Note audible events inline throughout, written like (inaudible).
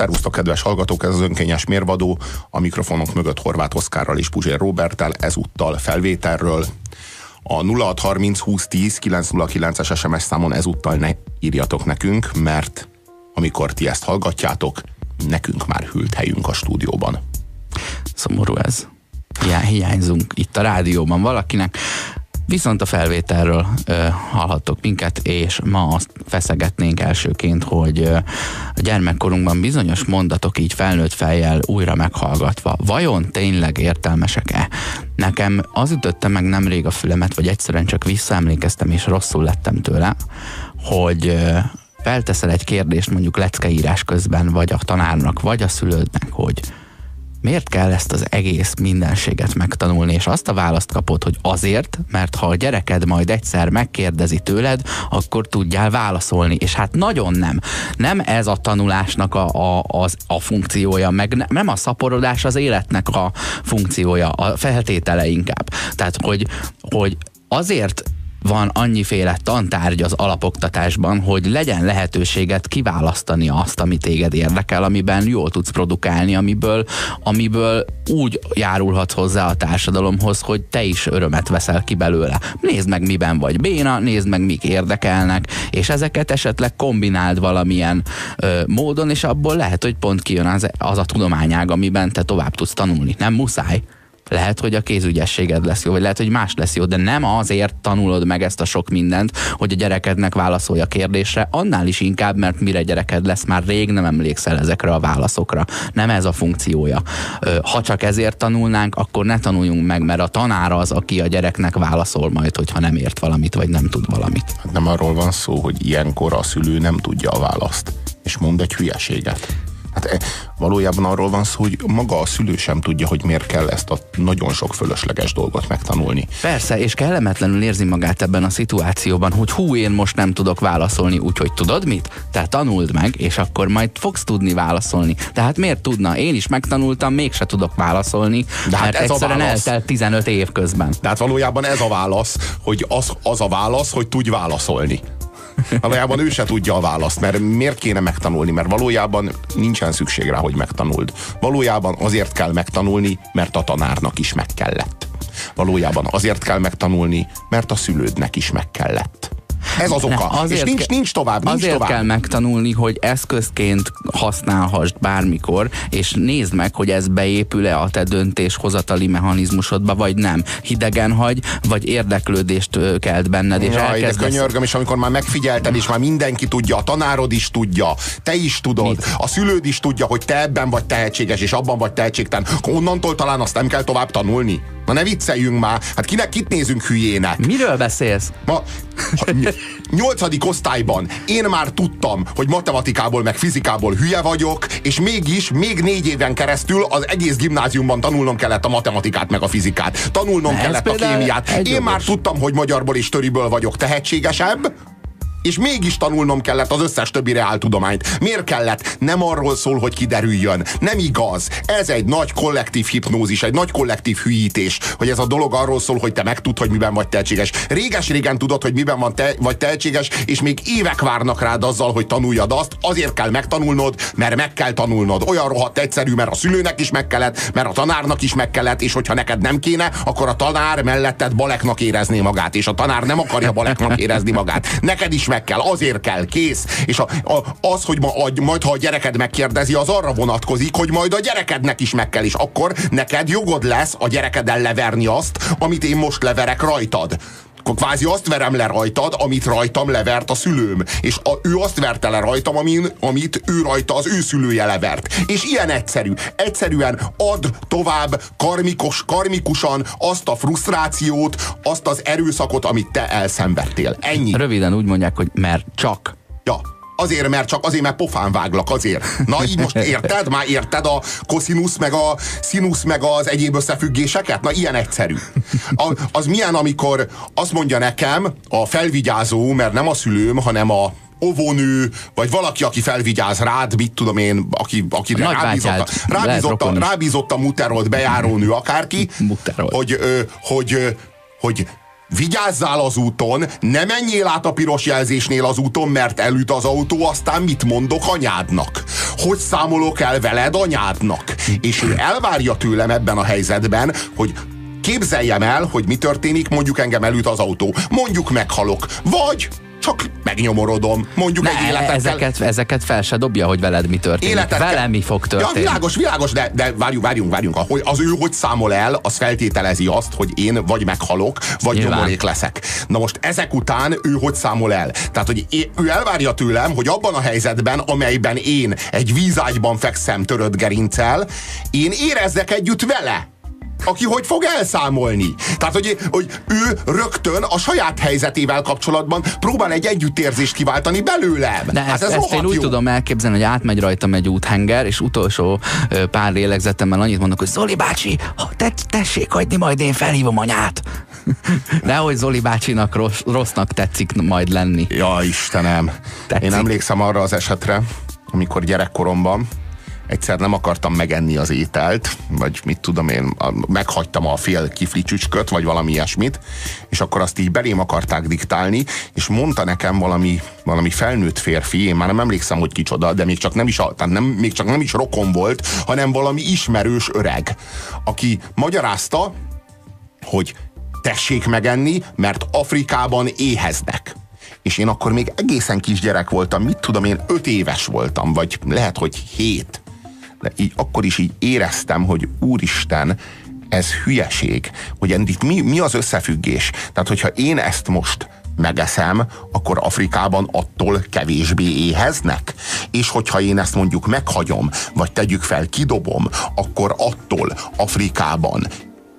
Szervusztok, kedves hallgatók, ez az önkényes mérvadó, a mikrofonok mögött Horváth Oszkárral és Puzsér Robertel, ezúttal felvételről. A 0630 2010 909-es SMS számon ezúttal ne írjatok nekünk, mert amikor ti ezt hallgatjátok, nekünk már hűlt helyünk a stúdióban. Szomorú ez. Hiá, hiányzunk itt a rádióban valakinek. Viszont a felvételről ö, hallhattok minket, és ma azt feszegetnénk elsőként, hogy ö, a gyermekkorunkban bizonyos mondatok így felnőtt fejjel újra meghallgatva, vajon tényleg értelmesek-e? Nekem az ütötte meg nemrég a fülemet, vagy egyszerűen csak visszaemlékeztem, és rosszul lettem tőle, hogy ö, felteszel egy kérdést mondjuk leckeírás közben, vagy a tanárnak, vagy a szülődnek, hogy miért kell ezt az egész mindenséget megtanulni, és azt a választ kapod, hogy azért, mert ha a gyereked majd egyszer megkérdezi tőled, akkor tudjál válaszolni, és hát nagyon nem. Nem ez a tanulásnak a, a, az, a funkciója, meg nem a szaporodás az életnek a funkciója, a feltétele inkább. Tehát, hogy, hogy azért van annyiféle tantárgy az alapoktatásban, hogy legyen lehetőséget kiválasztani azt, ami téged érdekel, amiben jól tudsz produkálni, amiből, amiből úgy járulhatsz hozzá a társadalomhoz, hogy te is örömet veszel ki belőle. Nézd meg, miben vagy béna, nézd meg, mik érdekelnek, és ezeket esetleg kombináld valamilyen ö, módon, és abból lehet, hogy pont kijön az, az a tudományág, amiben te tovább tudsz tanulni. Nem muszáj. Lehet, hogy a kézügyességed lesz jó, vagy lehet, hogy más lesz jó, de nem azért tanulod meg ezt a sok mindent, hogy a gyerekednek válaszolja a kérdésre, annál is inkább, mert mire gyereked lesz, már rég nem emlékszel ezekre a válaszokra. Nem ez a funkciója. Ha csak ezért tanulnánk, akkor ne tanuljunk meg, mert a tanár az, aki a gyereknek válaszol majd, hogyha nem ért valamit, vagy nem tud valamit. Nem arról van szó, hogy ilyenkor a szülő nem tudja a választ, és mond egy hülyeséget. Hát e, valójában arról van szó, hogy maga a szülő sem tudja, hogy miért kell ezt a nagyon sok fölösleges dolgot megtanulni. Persze, és kellemetlenül érzi magát ebben a szituációban, hogy hú, én most nem tudok válaszolni, úgyhogy tudod mit? Tehát tanuld meg, és akkor majd fogsz tudni válaszolni. Tehát miért tudna? Én is megtanultam, mégse tudok válaszolni, De hát mert ez egyszerűen a válasz. eltelt 15 év közben. Tehát valójában ez a válasz, hogy az, az a válasz, hogy tudj válaszolni. Valójában ő se tudja a választ, mert miért kéne megtanulni, mert valójában nincsen szükség rá, hogy megtanuld. Valójában azért kell megtanulni, mert a tanárnak is meg kellett. Valójában azért kell megtanulni, mert a szülődnek is meg kellett. Ez az oka. Azért és nincs, nincs tovább, nincs azért tovább. kell megtanulni, hogy eszközként használhassd bármikor, és nézd meg, hogy ez beépül-e a te döntéshozatali mechanizmusodba, vagy nem. Hidegen hagy, vagy érdeklődést kelt benned, és Jaj, de könyörgöm, és amikor már megfigyelted, és már mindenki tudja, a tanárod is tudja, te is tudod, Mit? a szülőd is tudja, hogy te ebben vagy tehetséges, és abban vagy tehetségtelen, onnantól talán azt nem kell tovább tanulni. Na ne vicceljünk már, hát kinek kit nézünk hülyének? Miről beszélsz? Ma, (laughs) nyolcadik osztályban én már tudtam, hogy matematikából meg fizikából hülye vagyok, és mégis még négy éven keresztül az egész gimnáziumban tanulnom kellett a matematikát meg a fizikát. Tanulnom ne, kellett a kémiát. Én már tudtam, hogy magyarból és töriből vagyok tehetségesebb, és mégis tanulnom kellett az összes többi reáltudományt. Miért kellett? Nem arról szól, hogy kiderüljön. Nem igaz. Ez egy nagy kollektív hipnózis, egy nagy kollektív hülyítés, hogy ez a dolog arról szól, hogy te megtud, hogy miben vagy tehetséges. Réges-régen tudod, hogy miben van te, vagy tehetséges, és még évek várnak rád azzal, hogy tanuljad azt. Azért kell megtanulnod, mert meg kell tanulnod. Olyan rohadt egyszerű, mert a szülőnek is meg kellett, mert a tanárnak is meg kellett, és hogyha neked nem kéne, akkor a tanár melletted baleknak érezné magát, és a tanár nem akarja baleknak érezni magát. Neked is meg kell, azért kell, kész. És a, a, az, hogy ma, a, majd ha a gyereked megkérdezi, az arra vonatkozik, hogy majd a gyerekednek is meg kell, és akkor neked jogod lesz a gyerekeddel leverni azt, amit én most leverek rajtad kvázi azt verem le rajtad, amit rajtam levert a szülőm. És a, ő azt verte le rajtam, amin, amit ő rajta az ő szülője levert. És ilyen egyszerű. Egyszerűen ad tovább karmikos, karmikusan azt a frusztrációt, azt az erőszakot, amit te elszenvedtél. Ennyi. Röviden úgy mondják, hogy mert csak. Ja, Azért, mert csak azért, mert pofán váglak, azért. Na így most érted? Már érted a koszinusz, meg a színusz, meg az egyéb összefüggéseket? Na ilyen egyszerű. A, az milyen, amikor azt mondja nekem a felvigyázó, mert nem a szülőm, hanem a óvónő, vagy valaki, aki felvigyáz rád, mit tudom én, aki, aki rábízott, rábízott, a, rábízott a muterolt bejárónő, akárki, hogy, hogy, hogy, hogy vigyázzál az úton, ne menjél át a piros jelzésnél az úton, mert elüt az autó, aztán mit mondok anyádnak? Hogy számolok el veled anyádnak? És ő elvárja tőlem ebben a helyzetben, hogy képzeljem el, hogy mi történik, mondjuk engem elüt az autó, mondjuk meghalok, vagy csak megnyomorodom, mondjuk ne, egy életet ezeket, ezeket fel se dobja, hogy veled mi történik. Életet Vele mi fog történni. Ja, világos, világos, de, de várjunk, várjunk, várjunk. Ahogy az ő hogy számol el, az feltételezi azt, hogy én vagy meghalok, vagy Nyilván. nyomorék leszek. Na most ezek után ő hogy számol el? Tehát, hogy én, ő elvárja tőlem, hogy abban a helyzetben, amelyben én egy vízágyban fekszem törött gerincel, én érezzek együtt vele aki hogy fog elszámolni. Tehát, hogy, hogy ő rögtön a saját helyzetével kapcsolatban próbál egy együttérzést kiváltani belőlem. De hát ezt, ez ezt én úgy jó. tudom elképzelni, hogy átmegy rajtam egy úthenger, és utolsó pár lélegzetemmel annyit mondok, hogy Zoli bácsi, te, tessék hagyni, majd én felhívom anyát. (laughs) Nehogy Zoli bácsinak rossz, rossznak tetszik majd lenni. Ja, Istenem. Tetszik. Én emlékszem arra az esetre, amikor gyerekkoromban egyszer nem akartam megenni az ételt, vagy mit tudom én, meghagytam a fél kifli csücsköt, vagy valami ilyesmit, és akkor azt így belém akarták diktálni, és mondta nekem valami, valami felnőtt férfi, én már nem emlékszem, hogy kicsoda, de még csak nem is, tehát nem, még csak nem is rokon volt, hanem valami ismerős öreg, aki magyarázta, hogy tessék megenni, mert Afrikában éheznek. És én akkor még egészen kisgyerek voltam, mit tudom én, öt éves voltam, vagy lehet, hogy hét de így, akkor is így éreztem, hogy úristen, ez hülyeség, hogy itt mi, mi az összefüggés. Tehát, hogyha én ezt most megeszem, akkor Afrikában attól kevésbé éheznek. És hogyha én ezt mondjuk meghagyom, vagy tegyük fel, kidobom, akkor attól Afrikában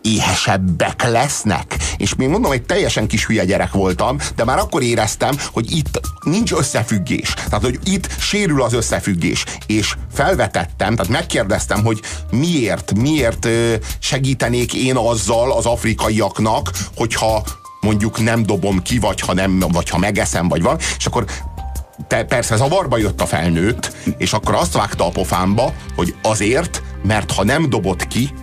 éhesebbek lesznek. És még mondom, hogy teljesen kis hülye gyerek voltam, de már akkor éreztem, hogy itt nincs összefüggés. Tehát, hogy itt sérül az összefüggés. És felvetettem, tehát megkérdeztem, hogy miért, miért segítenék én azzal az afrikaiaknak, hogyha mondjuk nem dobom ki, vagy ha nem, vagy ha megeszem, vagy van, és akkor te, persze zavarba jött a felnőtt, és akkor azt vágta a pofámba, hogy azért, mert ha nem dobott ki,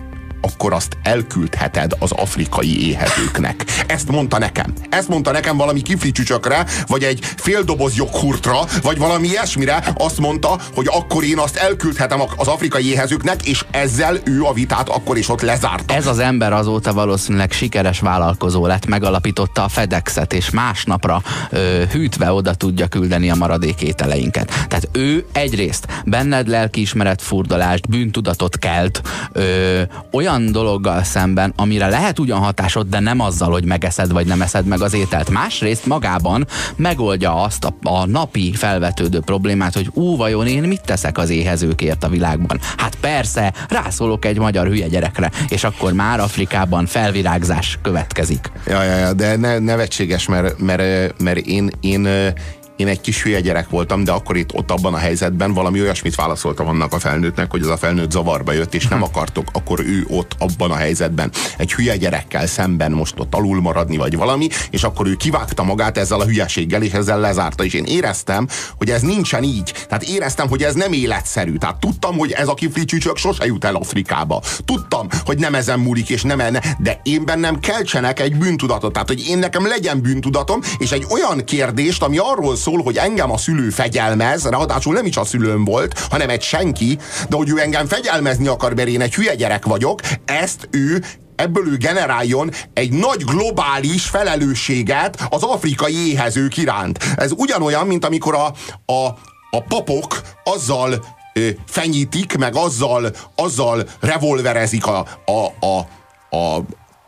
akkor azt elküldheted az afrikai éhezőknek. Ezt mondta nekem. Ezt mondta nekem valami kiflicsücsökre, vagy egy fél doboz joghurtra, vagy valami ilyesmire. Azt mondta, hogy akkor én azt elküldhetem az afrikai éhezőknek, és ezzel ő a vitát akkor is ott lezárta. Ez az ember azóta valószínűleg sikeres vállalkozó lett, megalapította a FedExet, és másnapra ö, hűtve oda tudja küldeni a maradék ételeinket. Tehát ő egyrészt benned lelkiismeret furdalást, bűntudatot kelt, ö, olyan olyan dologgal szemben, amire lehet ugyan hatásod, de nem azzal, hogy megeszed vagy nem eszed meg az ételt. Másrészt magában megoldja azt a, a napi felvetődő problémát, hogy ú, vajon én mit teszek az éhezőkért a világban? Hát persze, rászólok egy magyar hülye gyerekre, és akkor már Afrikában felvirágzás következik. Ja, ja, ja de ne, nevetséges, mert, mert, mert én, én én egy kis hülye gyerek voltam, de akkor itt ott abban a helyzetben valami olyasmit válaszoltam annak a felnőttnek, hogy az a felnőtt zavarba jött, és nem akartok, akkor ő ott abban a helyzetben egy hülye gyerekkel szemben most ott alul maradni, vagy valami, és akkor ő kivágta magát ezzel a hülyeséggel, és ezzel lezárta, és én éreztem, hogy ez nincsen így. Tehát éreztem, hogy ez nem életszerű. Tehát tudtam, hogy ez a kiflicsücsök sose jut el Afrikába. Tudtam, hogy nem ezen múlik, és nem enne, de én bennem keltsenek egy bűntudatot. Tehát, hogy én nekem legyen bűntudatom, és egy olyan kérdést, ami arról szól, szól, hogy engem a szülő fegyelmez, ráadásul nem is a szülőm volt, hanem egy senki, de hogy ő engem fegyelmezni akar, mert én egy hülye gyerek vagyok, ezt ő ebből ő generáljon egy nagy globális felelősséget az afrikai éhezők iránt. Ez ugyanolyan, mint amikor a, a, a papok azzal ö, fenyítik, meg azzal, azzal revolverezik a, a, a, a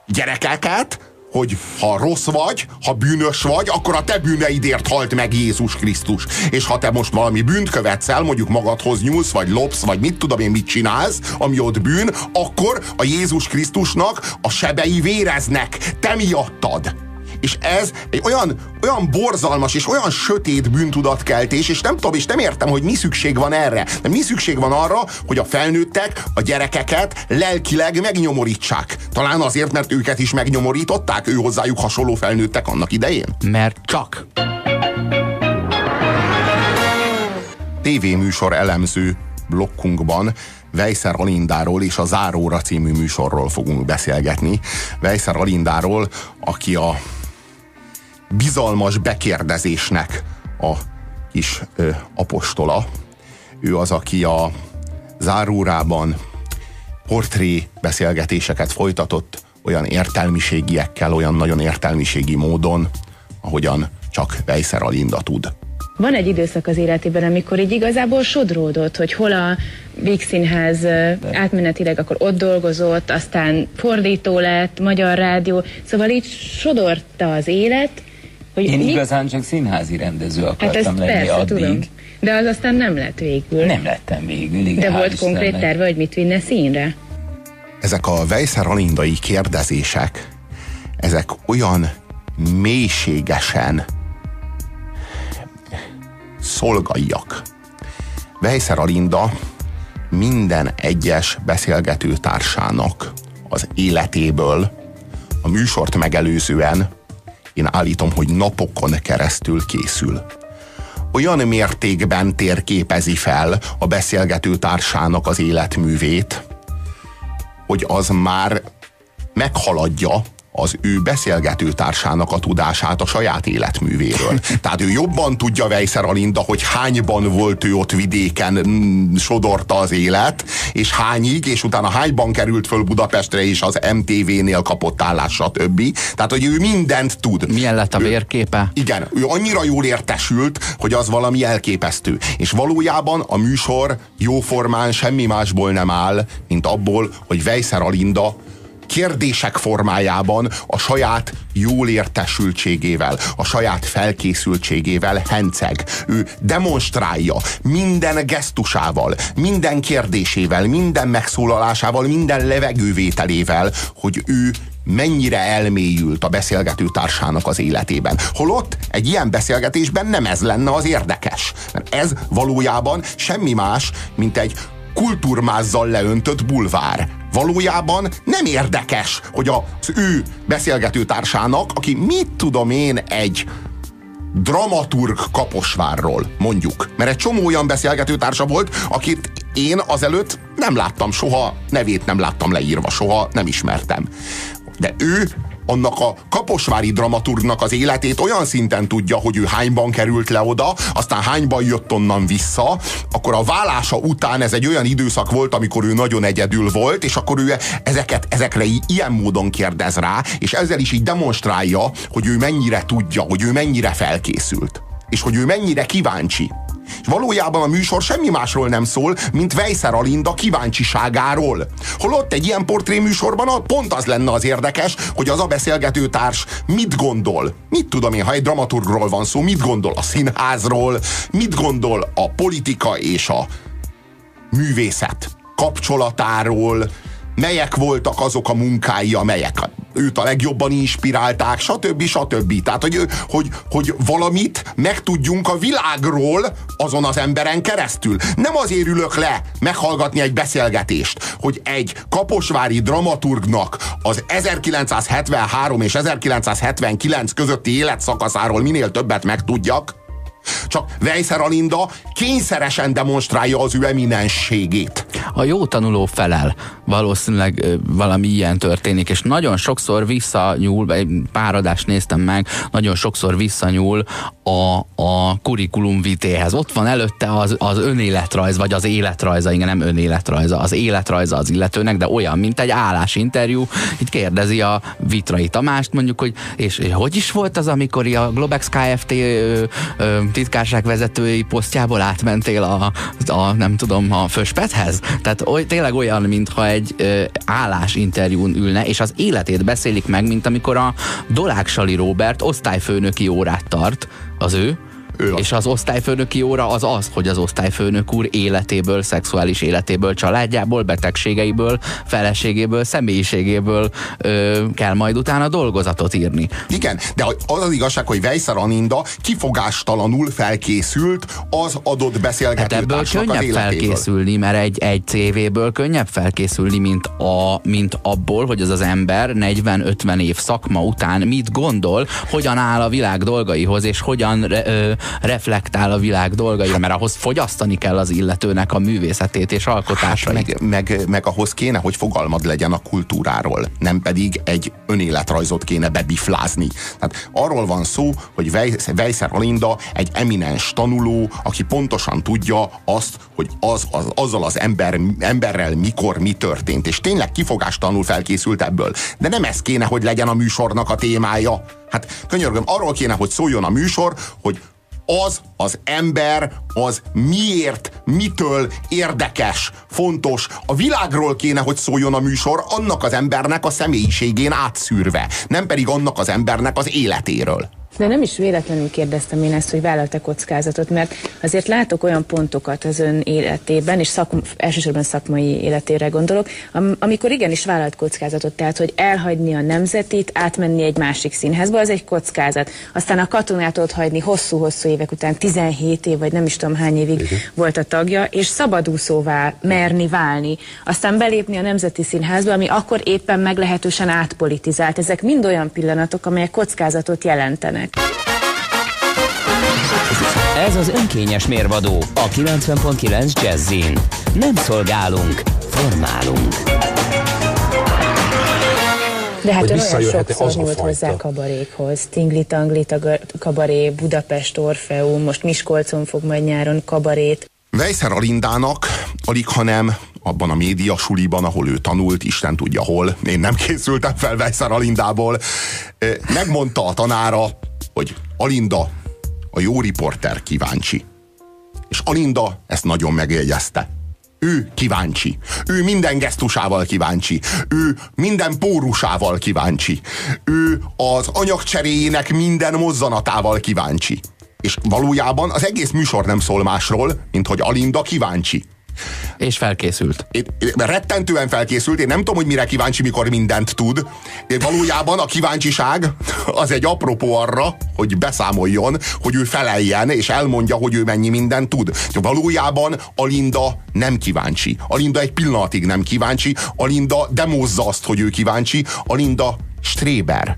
gyerekeket, hogy ha rossz vagy, ha bűnös vagy, akkor a te bűneidért halt meg Jézus Krisztus. És ha te most valami bűnt követsz el, mondjuk magadhoz nyúlsz, vagy lopsz, vagy mit tudom én mit csinálsz, ami ott bűn, akkor a Jézus Krisztusnak a sebei véreznek, te miattad és ez egy olyan, olyan borzalmas és olyan sötét bűntudatkeltés, és nem tudom, és nem értem, hogy mi szükség van erre. De mi szükség van arra, hogy a felnőttek a gyerekeket lelkileg megnyomorítsák. Talán azért, mert őket is megnyomorították, ő hozzájuk hasonló felnőttek annak idején? Mert csak. műsor elemző blokkunkban Vejszer Alindáról és a Záróra című műsorról fogunk beszélgetni. Vejszer Alindáról, aki a bizalmas bekérdezésnek a kis ö, apostola. Ő az, aki a zárórában portré beszélgetéseket folytatott olyan értelmiségiekkel, olyan nagyon értelmiségi módon, ahogyan csak Vejszer Alinda tud. Van egy időszak az életében, amikor így igazából sodródott, hogy hol a Víg Színház átmenetileg akkor ott dolgozott, aztán fordító lett, Magyar Rádió, szóval így sodorta az élet. Hogy Én mi... igazán csak színházi rendező hát akartam hát lenni persze, addig. Tudom. De az aztán nem lett végül. Nem lettem végül, igen. De volt konkrét terve, hogy mit vinne színre? Ezek a Vejszer Alindai kérdezések, ezek olyan mélységesen szolgaiak. Vejszer Alinda minden egyes beszélgető társának az életéből a műsort megelőzően én állítom, hogy napokon keresztül készül. Olyan mértékben térképezi fel a beszélgető társának az életművét, hogy az már meghaladja az ő beszélgető társának a tudását a saját életművéről. (laughs) Tehát ő jobban tudja Vejszer Alinda, hogy hányban volt ő ott vidéken, mm, sodorta az élet, és hányig, és utána hányban került föl Budapestre, és az MTV-nél kapott állás, stb. Tehát, hogy ő mindent tud. Milyen lett a vérképe? Ő, igen, ő annyira jól értesült, hogy az valami elképesztő. És valójában a műsor jóformán semmi másból nem áll, mint abból, hogy Vejszer Alinda kérdések formájában a saját jól értesültségével, a saját felkészültségével henceg. Ő demonstrálja minden gesztusával, minden kérdésével, minden megszólalásával, minden levegővételével, hogy ő mennyire elmélyült a beszélgető társának az életében. Holott egy ilyen beszélgetésben nem ez lenne az érdekes. Mert ez valójában semmi más, mint egy kulturmázzal leöntött bulvár. Valójában nem érdekes, hogy az ő beszélgető társának, aki mit tudom én, egy dramaturg Kaposvárról, mondjuk. Mert egy csomó olyan beszélgető társa volt, akit én azelőtt nem láttam soha, nevét nem láttam leírva, soha nem ismertem. De ő annak a kaposvári dramaturgnak az életét olyan szinten tudja, hogy ő hányban került le oda, aztán hányban jött onnan vissza, akkor a vállása után ez egy olyan időszak volt, amikor ő nagyon egyedül volt, és akkor ő ezeket, ezekre ilyen módon kérdez rá, és ezzel is így demonstrálja, hogy ő mennyire tudja, hogy ő mennyire felkészült, és hogy ő mennyire kíváncsi. És valójában a műsor semmi másról nem szól, mint Vejszer Alinda kíváncsiságáról. Holott egy ilyen portréműsorban pont az lenne az érdekes, hogy az a beszélgető társ mit gondol. Mit tudom én, ha egy dramaturgról van szó, mit gondol a színházról, mit gondol a politika és a művészet kapcsolatáról, melyek voltak azok a munkái, amelyek őt a legjobban inspirálták, stb. stb. Tehát, hogy, hogy, hogy valamit megtudjunk a világról azon az emberen keresztül. Nem azért ülök le meghallgatni egy beszélgetést, hogy egy kaposvári dramaturgnak az 1973 és 1979 közötti életszakaszáról minél többet megtudjak, csak Weiser Alinda kényszeresen demonstrálja az ő eminensségét. A jó tanuló felel. Valószínűleg valami ilyen történik, és nagyon sokszor visszanyúl, egy pár adást néztem meg, nagyon sokszor visszanyúl a, a kurikulum vitéhez. Ott van előtte az, az önéletrajz, vagy az életrajza, igen, nem önéletrajza, az életrajza az illetőnek, de olyan, mint egy állásinterjú. Itt kérdezi a Vitrai Tamást, mondjuk, hogy és, és hogy is volt az, amikor a Globex Kft. Ö, ö, titkárság vezetői posztjából átmentél a, a nem tudom, a főspethez? Tehát oly, tényleg olyan, mintha egy ö, állásinterjún ülne, és az életét beszélik meg, mint amikor a Dolák Sali Robert osztályfőnöki órát tart, az ő, ő és az osztályfőnöki óra az az, hogy az osztályfőnök úr életéből, szexuális életéből, családjából, betegségeiből, feleségéből, személyiségéből ö, kell majd utána dolgozatot írni. Igen, de az az igazság, hogy Vejszer Aninda kifogástalanul felkészült az adott beszélgető hát ebből könnyebb felkészülni, mert egy, egy CV-ből könnyebb felkészülni, mint, a, mint abból, hogy az az ember 40-50 év szakma után mit gondol, hogyan áll a világ dolgaihoz, és hogyan ö, reflektál a világ dolgaira, mert ahhoz fogyasztani kell az illetőnek a művészetét és alkotásait. Hát meg, meg, meg ahhoz kéne, hogy fogalmad legyen a kultúráról, nem pedig egy önéletrajzot kéne bebiflázni. Tehát arról van szó, hogy Weiser Alinda egy eminens tanuló, aki pontosan tudja azt, hogy az, az, azzal az ember, emberrel mikor mi történt. És tényleg kifogástalanul felkészült ebből. De nem ez kéne, hogy legyen a műsornak a témája. Hát könyörgöm, arról kéne, hogy szóljon a műsor, hogy az az ember az miért, mitől érdekes, fontos. A világról kéne, hogy szóljon a műsor annak az embernek a személyiségén átszűrve, nem pedig annak az embernek az életéről. De nem is véletlenül kérdeztem én ezt, hogy vállalt-e kockázatot, mert azért látok olyan pontokat az ön életében, és szak, elsősorban szakmai életére gondolok, am, amikor igenis vállalt kockázatot, tehát hogy elhagyni a nemzetit, átmenni egy másik színházba, az egy kockázat. Aztán a katonát ott hagyni hosszú-hosszú évek után, 17 év, vagy nem is tudom hány évig Igen. volt a tagja, és szabadúszóvá merni válni. Aztán belépni a Nemzeti Színházba, ami akkor éppen meglehetősen átpolitizált. Ezek mind olyan pillanatok, amelyek kockázatot jelentenek. Ez az önkényes mérvadó a 90.9 Jazzin. Nem szolgálunk, formálunk. De hát ön olyan sokszor nyúlt hozzá kabarékhoz. Tingli Tangli kabaré, Budapest Orfeum, most Miskolcon fog majd nyáron kabarét. Weiser Alindának alig, hanem abban a média suliban, ahol ő tanult, Isten tudja hol, én nem készültem fel Weiser Alindából, megmondta a tanára, hogy Alinda, a jó riporter kíváncsi. És Alinda ezt nagyon megjegyezte. Ő kíváncsi. Ő minden gesztusával kíváncsi. Ő minden pórusával kíváncsi. Ő az anyagcseréjének minden mozzanatával kíváncsi. És valójában az egész műsor nem szól másról, mint hogy Alinda kíváncsi. És felkészült. Én, én rettentően felkészült, én nem tudom, hogy mire kíváncsi, mikor mindent tud. Én valójában a kíváncsiság az egy apropó arra, hogy beszámoljon, hogy ő feleljen, és elmondja, hogy ő mennyi mindent tud. Valójában Alinda nem kíváncsi. Alinda egy pillanatig nem kíváncsi. Alinda demozza azt, hogy ő kíváncsi. Alinda Stréber.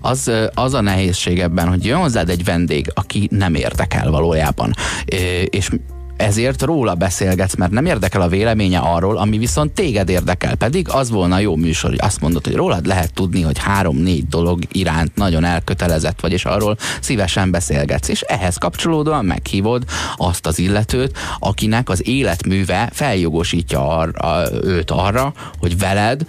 Az, az a nehézség ebben, hogy jön hozzád egy vendég, aki nem érdekel valójában. És ezért róla beszélgetsz, mert nem érdekel a véleménye arról, ami viszont téged érdekel. Pedig az volna jó műsor, hogy azt mondod, hogy rólad lehet tudni, hogy három-négy dolog iránt nagyon elkötelezett vagy, és arról szívesen beszélgetsz. És ehhez kapcsolódóan meghívod azt az illetőt, akinek az életműve feljogosítja arra, őt arra, hogy veled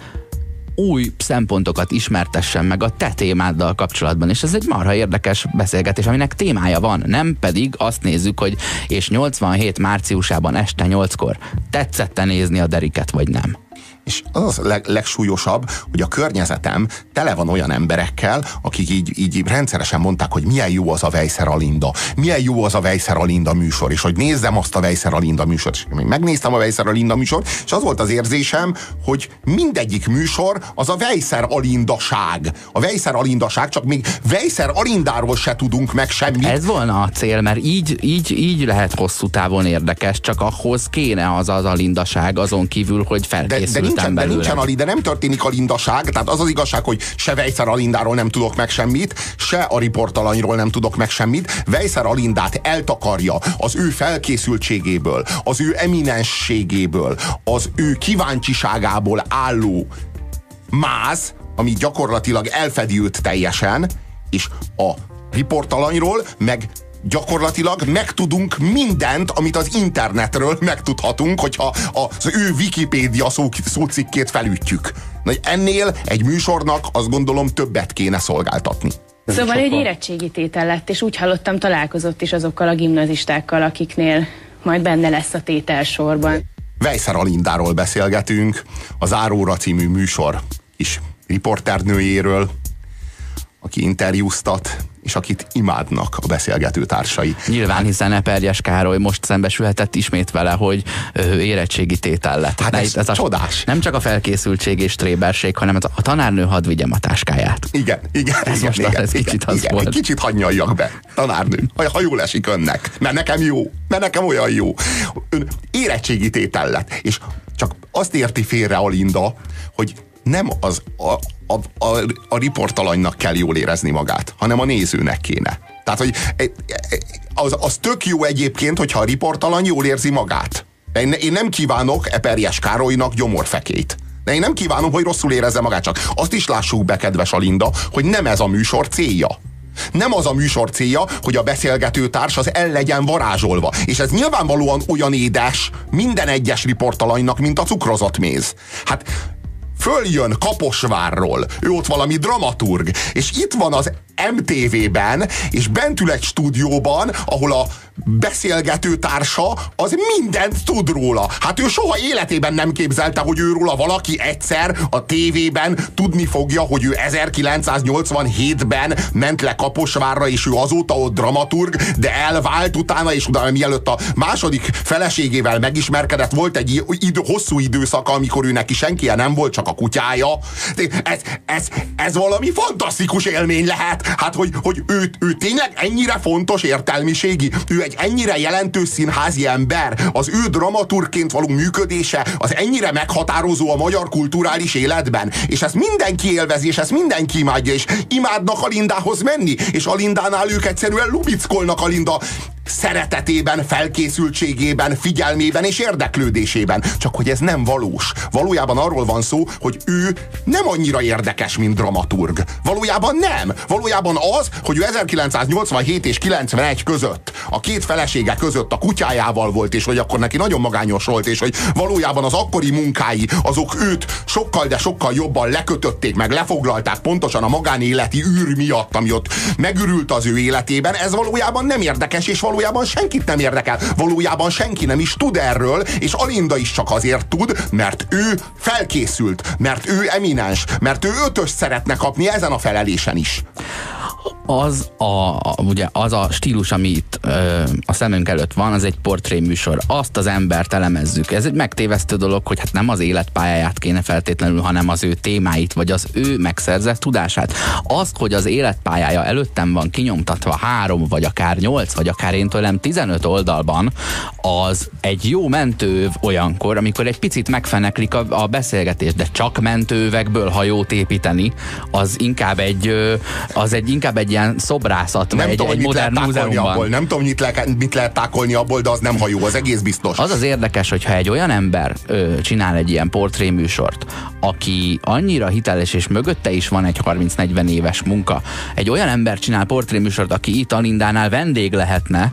új szempontokat ismertessen meg a te témáddal kapcsolatban, és ez egy marha érdekes beszélgetés, aminek témája van, nem pedig azt nézzük, hogy és 87 márciusában este 8-kor tetszette nézni a deriket, vagy nem. És az az leg, legsúlyosabb, hogy a környezetem tele van olyan emberekkel, akik így, így rendszeresen mondták, hogy milyen jó az a Weiser Alinda, milyen jó az a Weiser Alinda műsor, és hogy nézzem azt a Weiser Alinda műsort. És én megnéztem a Weiser Alinda műsor, és az volt az érzésem, hogy mindegyik műsor az a Weiser Alindaság. A Weiser Alindaság, csak még Weiser Alindáról se tudunk meg semmit. Ez volna a cél, mert így, így, így lehet hosszú távon érdekes, csak ahhoz kéne az az alindaság azon kívül, hogy felkészül. Nincsen, de nincsen Ali, de nem történik a lindaság, tehát az az igazság, hogy se Vejszer Alindáról nem tudok meg semmit, se a riportalanyról nem tudok meg semmit. Vejszer Alindát eltakarja az ő felkészültségéből, az ő eminensségéből, az ő kíváncsiságából álló máz, ami gyakorlatilag elfedi őt teljesen, és a riportalanyról meg gyakorlatilag megtudunk mindent, amit az internetről megtudhatunk, hogyha az ő Wikipédia szó, szócikkét felütjük. Na, ennél egy műsornak azt gondolom többet kéne szolgáltatni. Szóval egy érettségi tétel lett, és úgy hallottam, találkozott is azokkal a gimnazistákkal, akiknél majd benne lesz a tételsorban. Vejszer Alindáról beszélgetünk, az Áróra című műsor is riporternőjéről, aki interjúztat, és akit imádnak a beszélgető társai. Nyilván, hiszen Eperjes Károly most szembesülhetett ismét vele, hogy érettségi tétel lett. Hát ez, ez a, csodás. Nem csak a felkészültség és tréberség, hanem a tanárnő hadd vigyem a táskáját. Igen, igen, ez igen, most igen, ez igen, kicsit az igen, volt. Egy kicsit hadd be, tanárnő, ha, jól esik önnek, mert nekem jó, mert nekem olyan jó. Ön érettségi tétel lett, és csak azt érti félre a Linda, hogy nem az, a, a, a, a riportalanynak kell jól érezni magát, hanem a nézőnek kéne. Tehát, hogy e, e, az, az tök jó egyébként, hogyha a riportalany jól érzi magát. Én, én nem kívánok Eperjes Károlynak gyomorfekét. De én nem kívánom, hogy rosszul érezze magát, csak azt is lássuk be, kedves Alinda, hogy nem ez a műsor célja. Nem az a műsor célja, hogy a beszélgető társ az el legyen varázsolva. És ez nyilvánvalóan olyan édes minden egyes riportalanynak, mint a cukrozott méz. Hát följön Kaposvárról, ő ott valami dramaturg, és itt van az MTV-ben, és bent ül egy stúdióban, ahol a beszélgető társa az mindent tud róla. Hát ő soha életében nem képzelte, hogy őróla valaki egyszer a tévében tudni fogja, hogy ő 1987-ben ment le Kaposvárra, és ő azóta ott dramaturg, de elvált utána, és utána mielőtt a második feleségével megismerkedett, volt egy idő, hosszú időszaka, amikor ő neki senki nem volt, csak a kutyája. Ez, ez, ez valami fantasztikus élmény lehet. Hát, hogy, hogy ő, ő tényleg ennyire fontos értelmiségi, ő egy ennyire jelentős színházi ember, az ő dramaturként való működése az ennyire meghatározó a magyar kulturális életben, és ezt mindenki élvezi, és ezt mindenki imádja, és imádnak Alindához menni, és Alindánál ők egyszerűen lubickolnak Alinda szeretetében, felkészültségében, figyelmében és érdeklődésében. Csak hogy ez nem valós. Valójában arról van szó, hogy ő nem annyira érdekes, mint dramaturg. Valójában nem. Valójában az, hogy ő 1987 és 91 között, a két felesége között a kutyájával volt, és hogy akkor neki nagyon magányos volt, és hogy valójában az akkori munkái, azok őt sokkal, de sokkal jobban lekötötték, meg lefoglalták pontosan a magánéleti űr miatt, ami ott megürült az ő életében. Ez valójában nem érdekes, és valójában valójában senkit nem érdekel. Valójában senki nem is tud erről, és Alinda is csak azért tud, mert ő felkészült, mert ő eminens, mert ő ötös szeretne kapni ezen a felelésen is az a, ugye az a stílus, ami ö, a szemünk előtt van, az egy portréműsor. Azt az embert elemezzük. Ez egy megtévesztő dolog, hogy hát nem az életpályáját kéne feltétlenül, hanem az ő témáit, vagy az ő megszerzett tudását. Azt, hogy az életpályája előttem van kinyomtatva három, vagy akár nyolc, vagy akár tőlem 15 oldalban, az egy jó mentőv olyankor, amikor egy picit megfeneklik a, a beszélgetés, de csak mentővekből hajót építeni, az inkább egy, az egy inkább egy ilyen szobrászat, nem egy, tudom, egy modern múzeumban. Abból. Nem tudom, mit, le, mit lehet tákolni abból, de az nem hajó, az egész biztos. Az az érdekes, hogyha egy olyan ember ö, csinál egy ilyen portréműsort, aki annyira hiteles, és mögötte is van egy 30-40 éves munka, egy olyan ember csinál portréműsort, aki itt Alindánál vendég lehetne,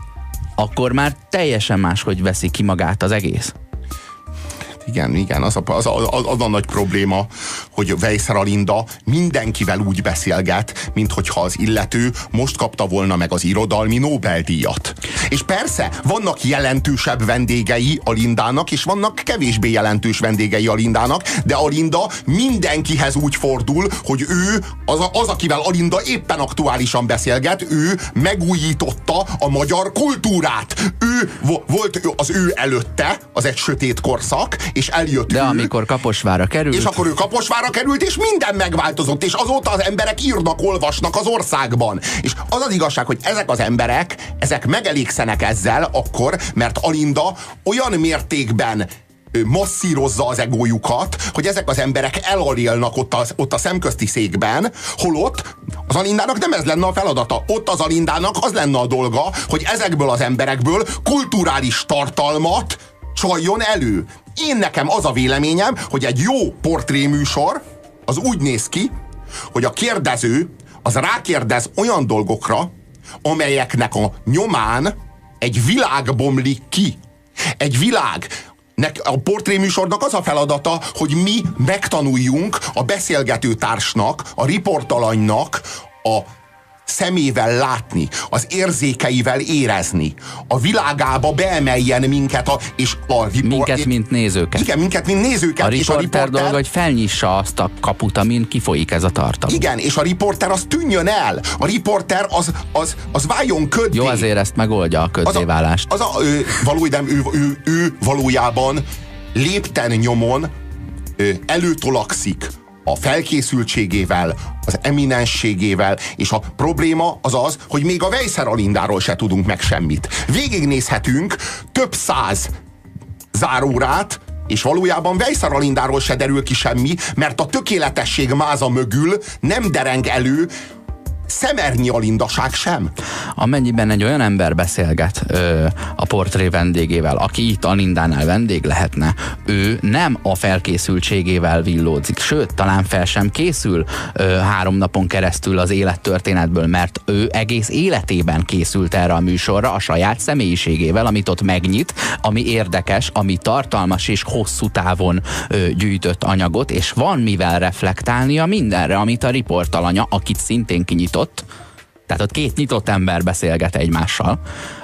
akkor már teljesen máshogy veszi ki magát az egész. Igen, igen, az a, az, a, az, a nagy probléma, hogy Weisser Alinda mindenkivel úgy beszélget, mint hogyha az illető most kapta volna meg az irodalmi Nobel-díjat. És persze, vannak jelentősebb vendégei Alindának, és vannak kevésbé jelentős vendégei Alindának, de Alinda mindenkihez úgy fordul, hogy ő az, a, az akivel Alinda éppen aktuálisan beszélget, ő megújította a magyar kultúrát. Ő volt az ő előtte, az egy sötét korszak, és eljött De ő, amikor Kaposvára került... És akkor ő Kaposvára került, és minden megváltozott, és azóta az emberek írnak, olvasnak az országban. És az az igazság, hogy ezek az emberek, ezek megelégszenek ezzel akkor, mert Alinda olyan mértékben masszírozza az egójukat, hogy ezek az emberek elalélnak ott, az, ott a szemközti székben, holott az Alindának nem ez lenne a feladata. Ott az Alindának az lenne a dolga, hogy ezekből az emberekből kulturális tartalmat csaljon elő. Én nekem az a véleményem, hogy egy jó portréműsor az úgy néz ki, hogy a kérdező az rákérdez olyan dolgokra, amelyeknek a nyomán egy világ bomlik ki. Egy világ, a portréműsornak az a feladata, hogy mi megtanuljunk a beszélgető társnak, a riportalanynak a szemével látni, az érzékeivel érezni, a világába beemeljen minket, a, és a ripor, Minket, mint nézőket. Igen, minket, mint nézőket. A és a riporter dolga, hogy felnyissa azt a kaput, amin kifolyik ez a tartalom. Igen, és a riporter az tűnjön el. A riporter az, az, az váljon köddé. Jó, azért ezt megoldja a közzéválást. Az a, az a ő, valójában, ő, ő, ő valójában lépten nyomon előtolakszik a felkészültségével, az eminensségével, és a probléma az az, hogy még a Weisser Alindáról se tudunk meg semmit. Végignézhetünk több száz zárórát, És valójában Vejszar Alindáról se derül ki semmi, mert a tökéletesség máza mögül nem dereng elő szemernyi alindaság sem. Amennyiben egy olyan ember beszélget ö, a portré vendégével, aki itt Alindánál vendég lehetne, ő nem a felkészültségével villódzik, sőt, talán fel sem készül ö, három napon keresztül az élettörténetből, mert ő egész életében készült erre a műsorra a saját személyiségével, amit ott megnyit, ami érdekes, ami tartalmas és hosszú távon ö, gyűjtött anyagot, és van mivel reflektálnia mindenre, amit a riportalanya, akit szintén kinyitott, nyitott, tehát ott két nyitott ember beszélget egymással,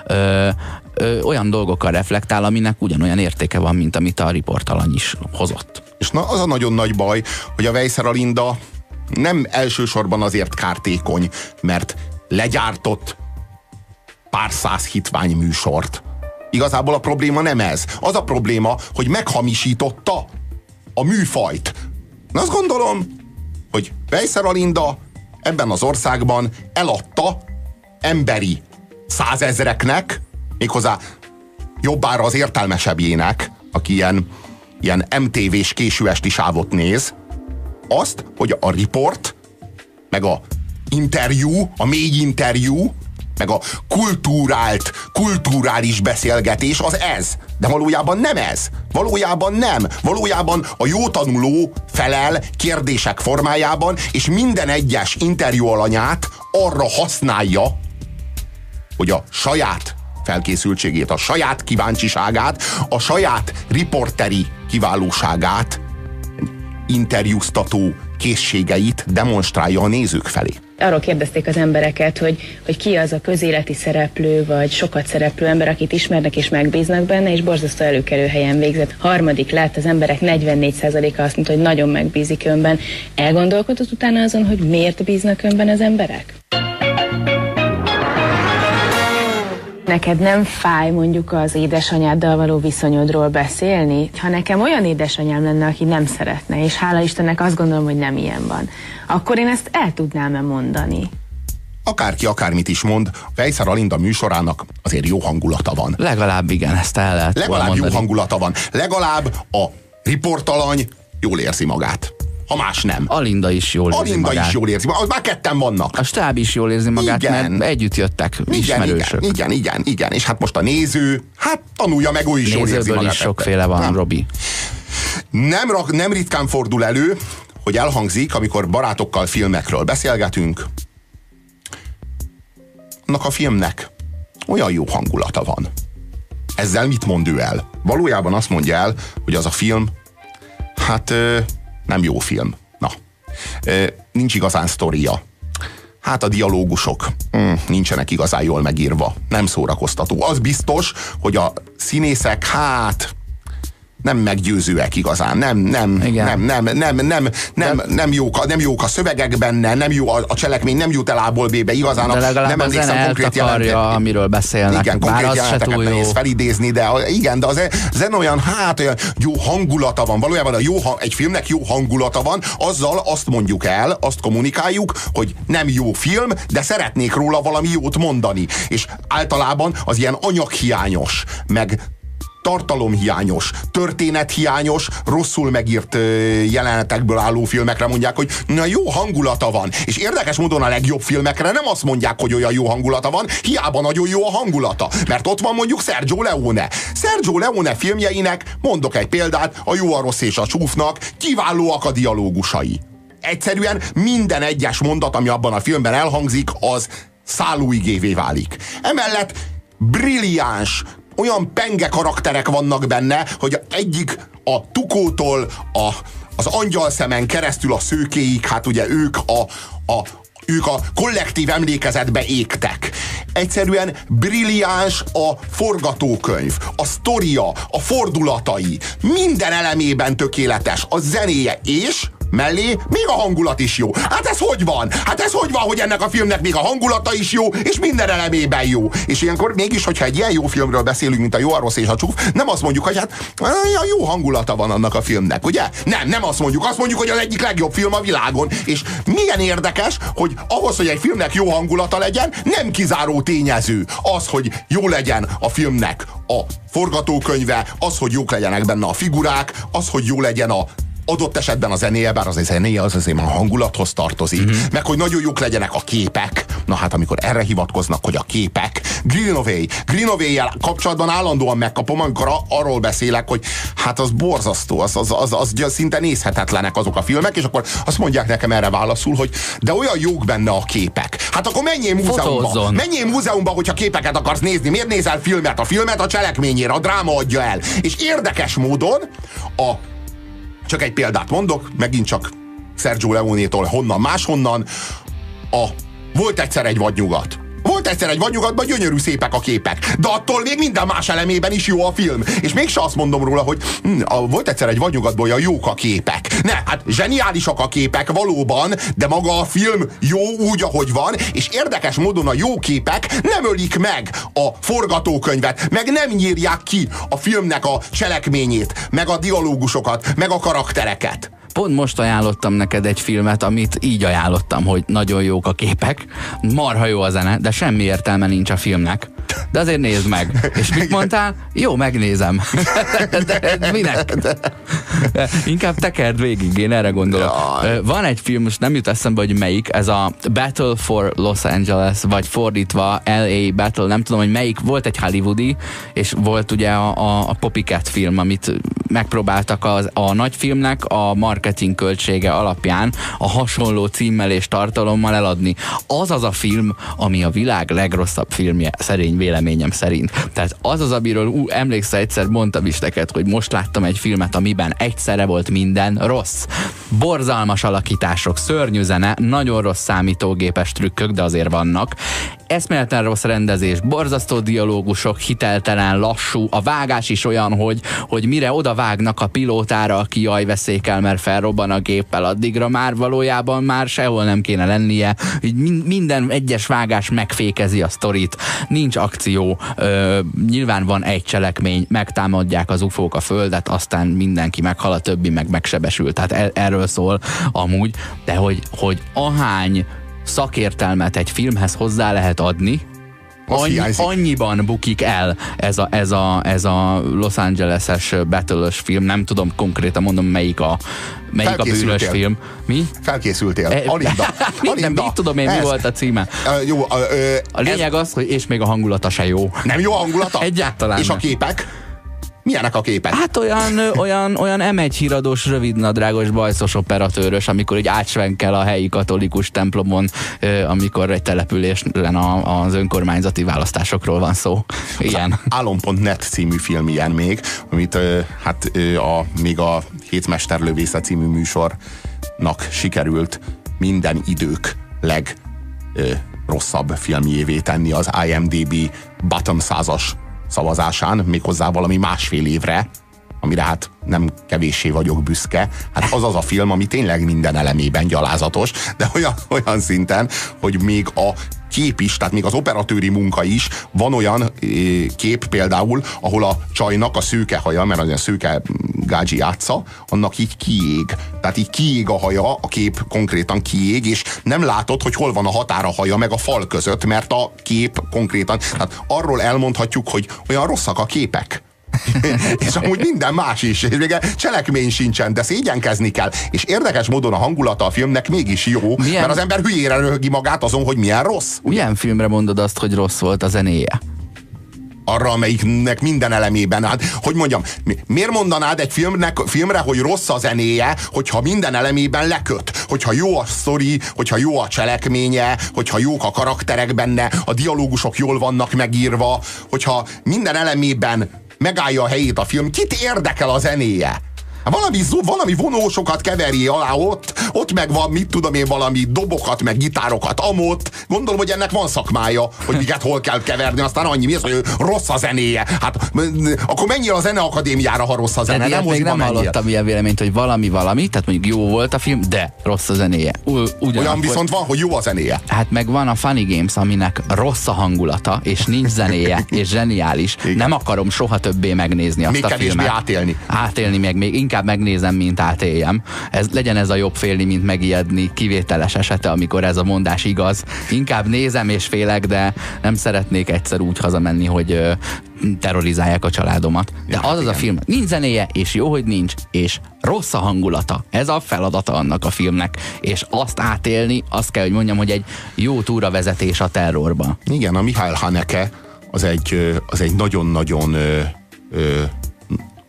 ö, ö, olyan dolgokkal reflektál, aminek ugyanolyan értéke van, mint amit a riportalany is hozott. És na, az a nagyon nagy baj, hogy a Vejszer Alinda nem elsősorban azért kártékony, mert legyártott pár száz hitvány műsort. Igazából a probléma nem ez. Az a probléma, hogy meghamisította a műfajt. Na azt gondolom, hogy Vejszer Alinda ebben az országban eladta emberi százezreknek, méghozzá jobbára az értelmesebbjének, aki ilyen, ilyen MTV-s késő esti sávot néz, azt, hogy a riport, meg a interjú, a mély interjú, meg a kultúrált, kulturális beszélgetés az ez. De valójában nem ez. Valójában nem. Valójában a jó tanuló felel kérdések formájában, és minden egyes interjú alanyát arra használja, hogy a saját felkészültségét, a saját kíváncsiságát, a saját riporteri kiválóságát, interjúztató készségeit demonstrálja a nézők felé. Arról kérdezték az embereket, hogy, hogy ki az a közéleti szereplő, vagy sokat szereplő ember, akit ismernek és megbíznak benne, és borzasztó előkelő helyen végzett. Harmadik lett, az emberek 44%-a azt mondta, hogy nagyon megbízik önben. Elgondolkodott utána azon, hogy miért bíznak önben az emberek? Neked nem fáj mondjuk az édesanyáddal való viszonyodról beszélni? Ha nekem olyan édesanyám lenne, aki nem szeretne, és hála Istennek azt gondolom, hogy nem ilyen van, akkor én ezt el tudnám-e mondani? Akárki akármit is mond, Vejszar Alinda műsorának azért jó hangulata van. Legalább igen, ezt el lehet Legalább jó hangulata van. Legalább a riportalany jól érzi magát ha más nem. Alinda is jól érzi Alinda magát. is jól érzi magát, már ketten vannak. A stáb is jól érzi magát, igen. mert együtt jöttek igen, ismerősök. Igen, igen, igen, igen, és hát most a néző, hát tanulja meg, ő is Nézőből jól érzi magát. is sokféle van, nem. Robi. Nem, nem ritkán fordul elő, hogy elhangzik, amikor barátokkal filmekről beszélgetünk, annak a filmnek olyan jó hangulata van. Ezzel mit mond ő el? Valójában azt mondja el, hogy az a film, hát nem jó film. Na, nincs igazán sztoria. Hát a dialógusok mm, nincsenek igazán jól megírva. Nem szórakoztató. Az biztos, hogy a színészek, hát nem meggyőzőek igazán, nem, nem, Igen. nem, nem, nem, nem, nem, nem, jók a, nem jók a szövegek benne, nem jó a, a cselekmény, nem jut el A-ból B-be igazán. De legalább nem emlékszem konkrét jelentek. amiről beszélnek. Igen, konkrét Bár jelenteket nehéz felidézni, de igen, de az zene olyan, hát olyan jó hangulata van. Valójában a jó, egy filmnek jó hangulata van, azzal azt mondjuk el, azt kommunikáljuk, hogy nem jó film, de szeretnék róla valami jót mondani. És általában az ilyen anyaghiányos, meg tartalomhiányos, történethiányos, rosszul megírt jelenetekből álló filmekre mondják, hogy na jó hangulata van. És érdekes módon a legjobb filmekre nem azt mondják, hogy olyan jó hangulata van, hiába nagyon jó a hangulata. Mert ott van mondjuk Sergio Leone. Sergio Leone filmjeinek, mondok egy példát, a jó, a rossz és a csúfnak, kiválóak a dialógusai. Egyszerűen minden egyes mondat, ami abban a filmben elhangzik, az szállóigévé válik. Emellett brilliáns, olyan penge karakterek vannak benne, hogy egyik a tukótól a, az angyal szemen keresztül a szőkéig, hát ugye ők a, a, ők a kollektív emlékezetbe égtek. Egyszerűen brilliáns a forgatókönyv, a sztoria, a fordulatai, minden elemében tökéletes, a zenéje, és mellé még a hangulat is jó. Hát ez hogy van? Hát ez hogy van, hogy ennek a filmnek még a hangulata is jó, és minden elemében jó. És ilyenkor mégis, hogyha egy ilyen jó filmről beszélünk, mint a Jó, a rossz és a csúf, nem azt mondjuk, hogy hát a jó hangulata van annak a filmnek, ugye? Nem, nem azt mondjuk. Azt mondjuk, hogy az egyik legjobb film a világon. És milyen érdekes, hogy ahhoz, hogy egy filmnek jó hangulata legyen, nem kizáró tényező az, hogy jó legyen a filmnek a forgatókönyve, az, hogy jók legyenek benne a figurák, az, hogy jó legyen a adott esetben a zenéje, bár az a zenéje az azért már hangulathoz tartozik, uh-huh. meg hogy nagyon jók legyenek a képek. Na hát, amikor erre hivatkoznak, hogy a képek, Greenaway, greenaway kapcsolatban állandóan megkapom, amikor a, arról beszélek, hogy hát az borzasztó, az, az, az, az, az szinte nézhetetlenek azok a filmek, és akkor azt mondják nekem erre válaszul, hogy de olyan jók benne a képek. Hát akkor menjél múzeumba. Menjél múzeumba, hogyha képeket akarsz nézni. Miért nézel filmet? A filmet a cselekményére, a dráma adja el. És érdekes módon a csak egy példát mondok, megint csak Sergio Leonétól honnan máshonnan. A Volt egyszer egy vadnyugat. Volt egyszer egy vadnyugatban gyönyörű szépek a képek, de attól még minden más elemében is jó a film. És mégse azt mondom róla, hogy hm, a, volt egyszer egy vadnyugatban olyan jók a képek. Ne, hát zseniálisak a képek valóban, de maga a film jó úgy, ahogy van, és érdekes módon a jó képek nem ölik meg a forgatókönyvet, meg nem nyírják ki a filmnek a cselekményét, meg a dialógusokat, meg a karaktereket pont most ajánlottam neked egy filmet, amit így ajánlottam, hogy nagyon jók a képek, marha jó a zene, de semmi értelme nincs a filmnek. De azért nézd meg. És mit mondtál? Jó, megnézem. De, de minek? De inkább tekerd végig, én erre gondolok. Jaj. Van egy film, most nem jut eszembe, hogy melyik, ez a Battle for Los Angeles, vagy fordítva LA Battle, nem tudom, hogy melyik, volt egy hollywoodi, és volt ugye a, a, a Copycat film, amit megpróbáltak az, a nagy filmnek a marketing költsége alapján a hasonló címmel és tartalommal eladni. Az az a film, ami a világ legrosszabb filmje, szerény véleményem szerint. Tehát az az, amiről ú, emlékszel egyszer mondtam is neked, hogy most láttam egy filmet, amiben egyszerre volt minden rossz. Borzalmas alakítások, szörnyű zene, nagyon rossz számítógépes trükkök, de azért vannak eszméletlen rossz rendezés, borzasztó dialógusok, hiteltelen, lassú, a vágás is olyan, hogy, hogy mire oda vágnak a pilótára, aki jaj veszékel, mert felrobban a géppel, addigra már valójában már sehol nem kéne lennie, így minden egyes vágás megfékezi a sztorit, nincs akció, ö, nyilván van egy cselekmény, megtámadják az ufók a földet, aztán mindenki meghal, a többi meg megsebesül, tehát er, erről szól amúgy, de hogy, hogy ahány szakértelmet egy filmhez hozzá lehet adni, Annyi, annyiban bukik el ez a, ez a, ez a Los Angeles-es battle film, nem tudom konkrétan mondom melyik a, melyik a bűnös film. Mi? Felkészültél. E, Alinda. (laughs) Alinda. Nem tudom én, ez. mi volt a címe. Uh, jó, uh, uh, a lényeg ez... az, hogy és még a hangulata se jó. Nem jó a hangulata? Egyáltalán És a képek? Milyenek a képek? Hát olyan, olyan, olyan M1 híradós, rövidnadrágos, bajszos operatőrös, amikor egy átsvenkel a helyi katolikus templomon, amikor egy településen az önkormányzati választásokról van szó. Igen. Álom.net című film ilyen még, amit hát a, még a Hétmesterlövésze című műsornak sikerült minden idők leg rosszabb filmjévé tenni az IMDB bottom százas szavazásán, méghozzá valami másfél évre, amire hát nem kevéssé vagyok büszke. Hát az az a film, ami tényleg minden elemében gyalázatos, de olyan, olyan szinten, hogy még a kép is, tehát még az operatőri munka is, van olyan kép például, ahol a csajnak a szőke haja, mert az a szőke gágyi játsza, annak így kiég. Tehát így kiég a haja, a kép konkrétan kiég, és nem látod, hogy hol van a határa haja meg a fal között, mert a kép konkrétan, tehát arról elmondhatjuk, hogy olyan rosszak a képek (laughs) és amúgy minden más is, és még cselekmény sincsen, de szégyenkezni kell. És érdekes módon a hangulata a filmnek mégis jó, milyen... mert az ember hülyére röhögi magát azon, hogy milyen rossz. Milyen filmre mondod azt, hogy rossz volt a zenéje? arra, amelyiknek minden elemében. Hát, hogy mondjam, miért mondanád egy filmnek, filmre, hogy rossz a zenéje, hogyha minden elemében leköt? Hogyha jó a sztori, hogyha jó a cselekménye, hogyha jók a karakterek benne, a dialógusok jól vannak megírva, hogyha minden elemében megállja a helyét a film, kit érdekel a zenéje? Hát valami, valami vonósokat keveri alá ott, ott meg van, mit tudom én, valami dobokat, meg gitárokat amott. Gondolom, hogy ennek van szakmája, hogy miket hol kell keverni, aztán annyi, mi az, hogy rossz a zenéje. Hát akkor menjél a zeneakadémiára, ha rossz a zene, nem még nem menjél. hallottam ilyen véleményt, hogy valami valami, tehát mondjuk jó volt a film, de rossz a zenéje. Ugyanakkor, Olyan viszont van, hogy jó a zenéje. Hát meg van a Funny Games, aminek rossz a hangulata, és nincs zenéje, (laughs) és zseniális. Igen. Nem akarom soha többé megnézni azt még a filmet. átélni. Átélni még, még inkább megnézem, mint átéljem. Ez, legyen ez a jobb félni, mint megijedni, kivételes esete, amikor ez a mondás igaz. Inkább nézem és félek, de nem szeretnék egyszer úgy hazamenni, hogy terrorizálják a családomat. De az az a film, nincs zenéje, és jó, hogy nincs, és rossz a hangulata. Ez a feladata annak a filmnek. És azt átélni, azt kell, hogy mondjam, hogy egy jó túravezetés a terrorba. Igen, a Mihály Haneke az egy, az egy nagyon-nagyon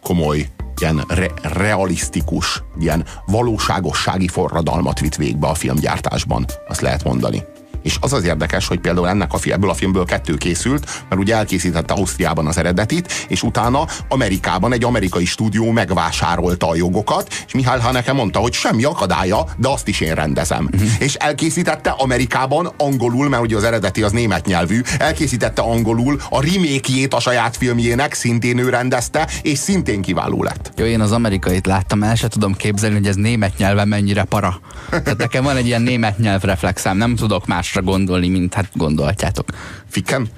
komoly ilyen re, realisztikus, ilyen valóságossági forradalmat vitt végbe a filmgyártásban, azt lehet mondani. És az az érdekes, hogy például ennek a, ebből a filmből kettő készült, mert ugye elkészítette Ausztriában az eredetit, és utána Amerikában egy amerikai stúdió megvásárolta a jogokat, és Mihály Haneke mondta, hogy semmi akadálya, de azt is én rendezem. Uh-huh. És elkészítette Amerikában angolul, mert ugye az eredeti az német nyelvű, elkészítette angolul a remake a saját filmjének, szintén ő rendezte, és szintén kiváló lett. Jó, én az amerikait láttam, el se tudom képzelni, hogy ez német nyelven mennyire para. Tehát nekem van egy ilyen német nyelv reflexem, nem tudok más másra gondolni, mint hát gondolhatjátok. Ficken?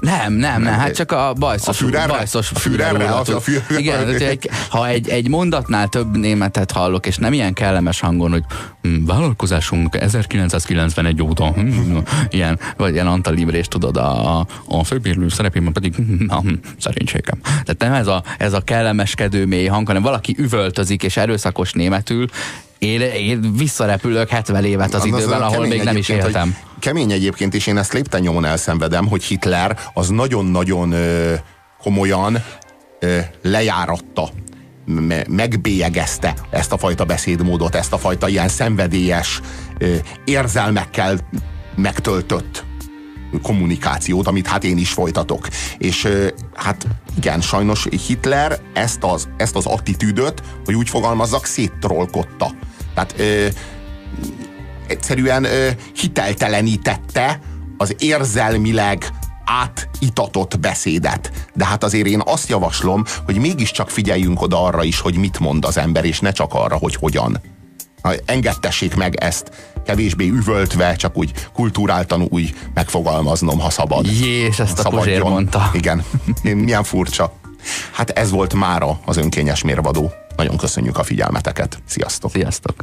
Nem, nem, nem, hát csak a bajszos. A Führerre? Bajszos a Führerre? A Führerre. Igen, egy, ha egy, egy mondatnál több németet hallok, és nem ilyen kellemes hangon, hogy hm, vállalkozásunk 1991 óta, hm, ilyen, vagy ilyen Antal Imrés, tudod, a, a, a főbírlő szerepében pedig hm, na, hm, szerénységem. Tehát nem ez a, ez a kellemeskedő mély hang, hanem valaki üvöltözik és erőszakos németül, én, én visszarepülök 70 évet az, az időben, az ahol még nem is éltem. Kemény egyébként, és én ezt lépten nyomon elszenvedem, hogy Hitler az nagyon-nagyon komolyan ö, lejáratta me, megbélyegezte ezt a fajta beszédmódot, ezt a fajta ilyen szenvedélyes, érzelmekkel megtöltött kommunikációt, amit hát én is folytatok. És hát igen, sajnos Hitler ezt az, ezt az attitűdöt, hogy úgy fogalmazzak, széttrollkodta. Tehát egyszerűen ö, hiteltelenítette az érzelmileg átitatott beszédet. De hát azért én azt javaslom, hogy mégiscsak figyeljünk oda arra is, hogy mit mond az ember, és ne csak arra, hogy hogyan. Engedtessék meg ezt kevésbé üvöltve, csak úgy kultúráltan úgy megfogalmaznom, ha szabad. Jés, ezt a Puzsér mondta. Igen, milyen furcsa. Hát ez volt mára az önkényes mérvadó. Nagyon köszönjük a figyelmeteket. Sziasztok! Sziasztok!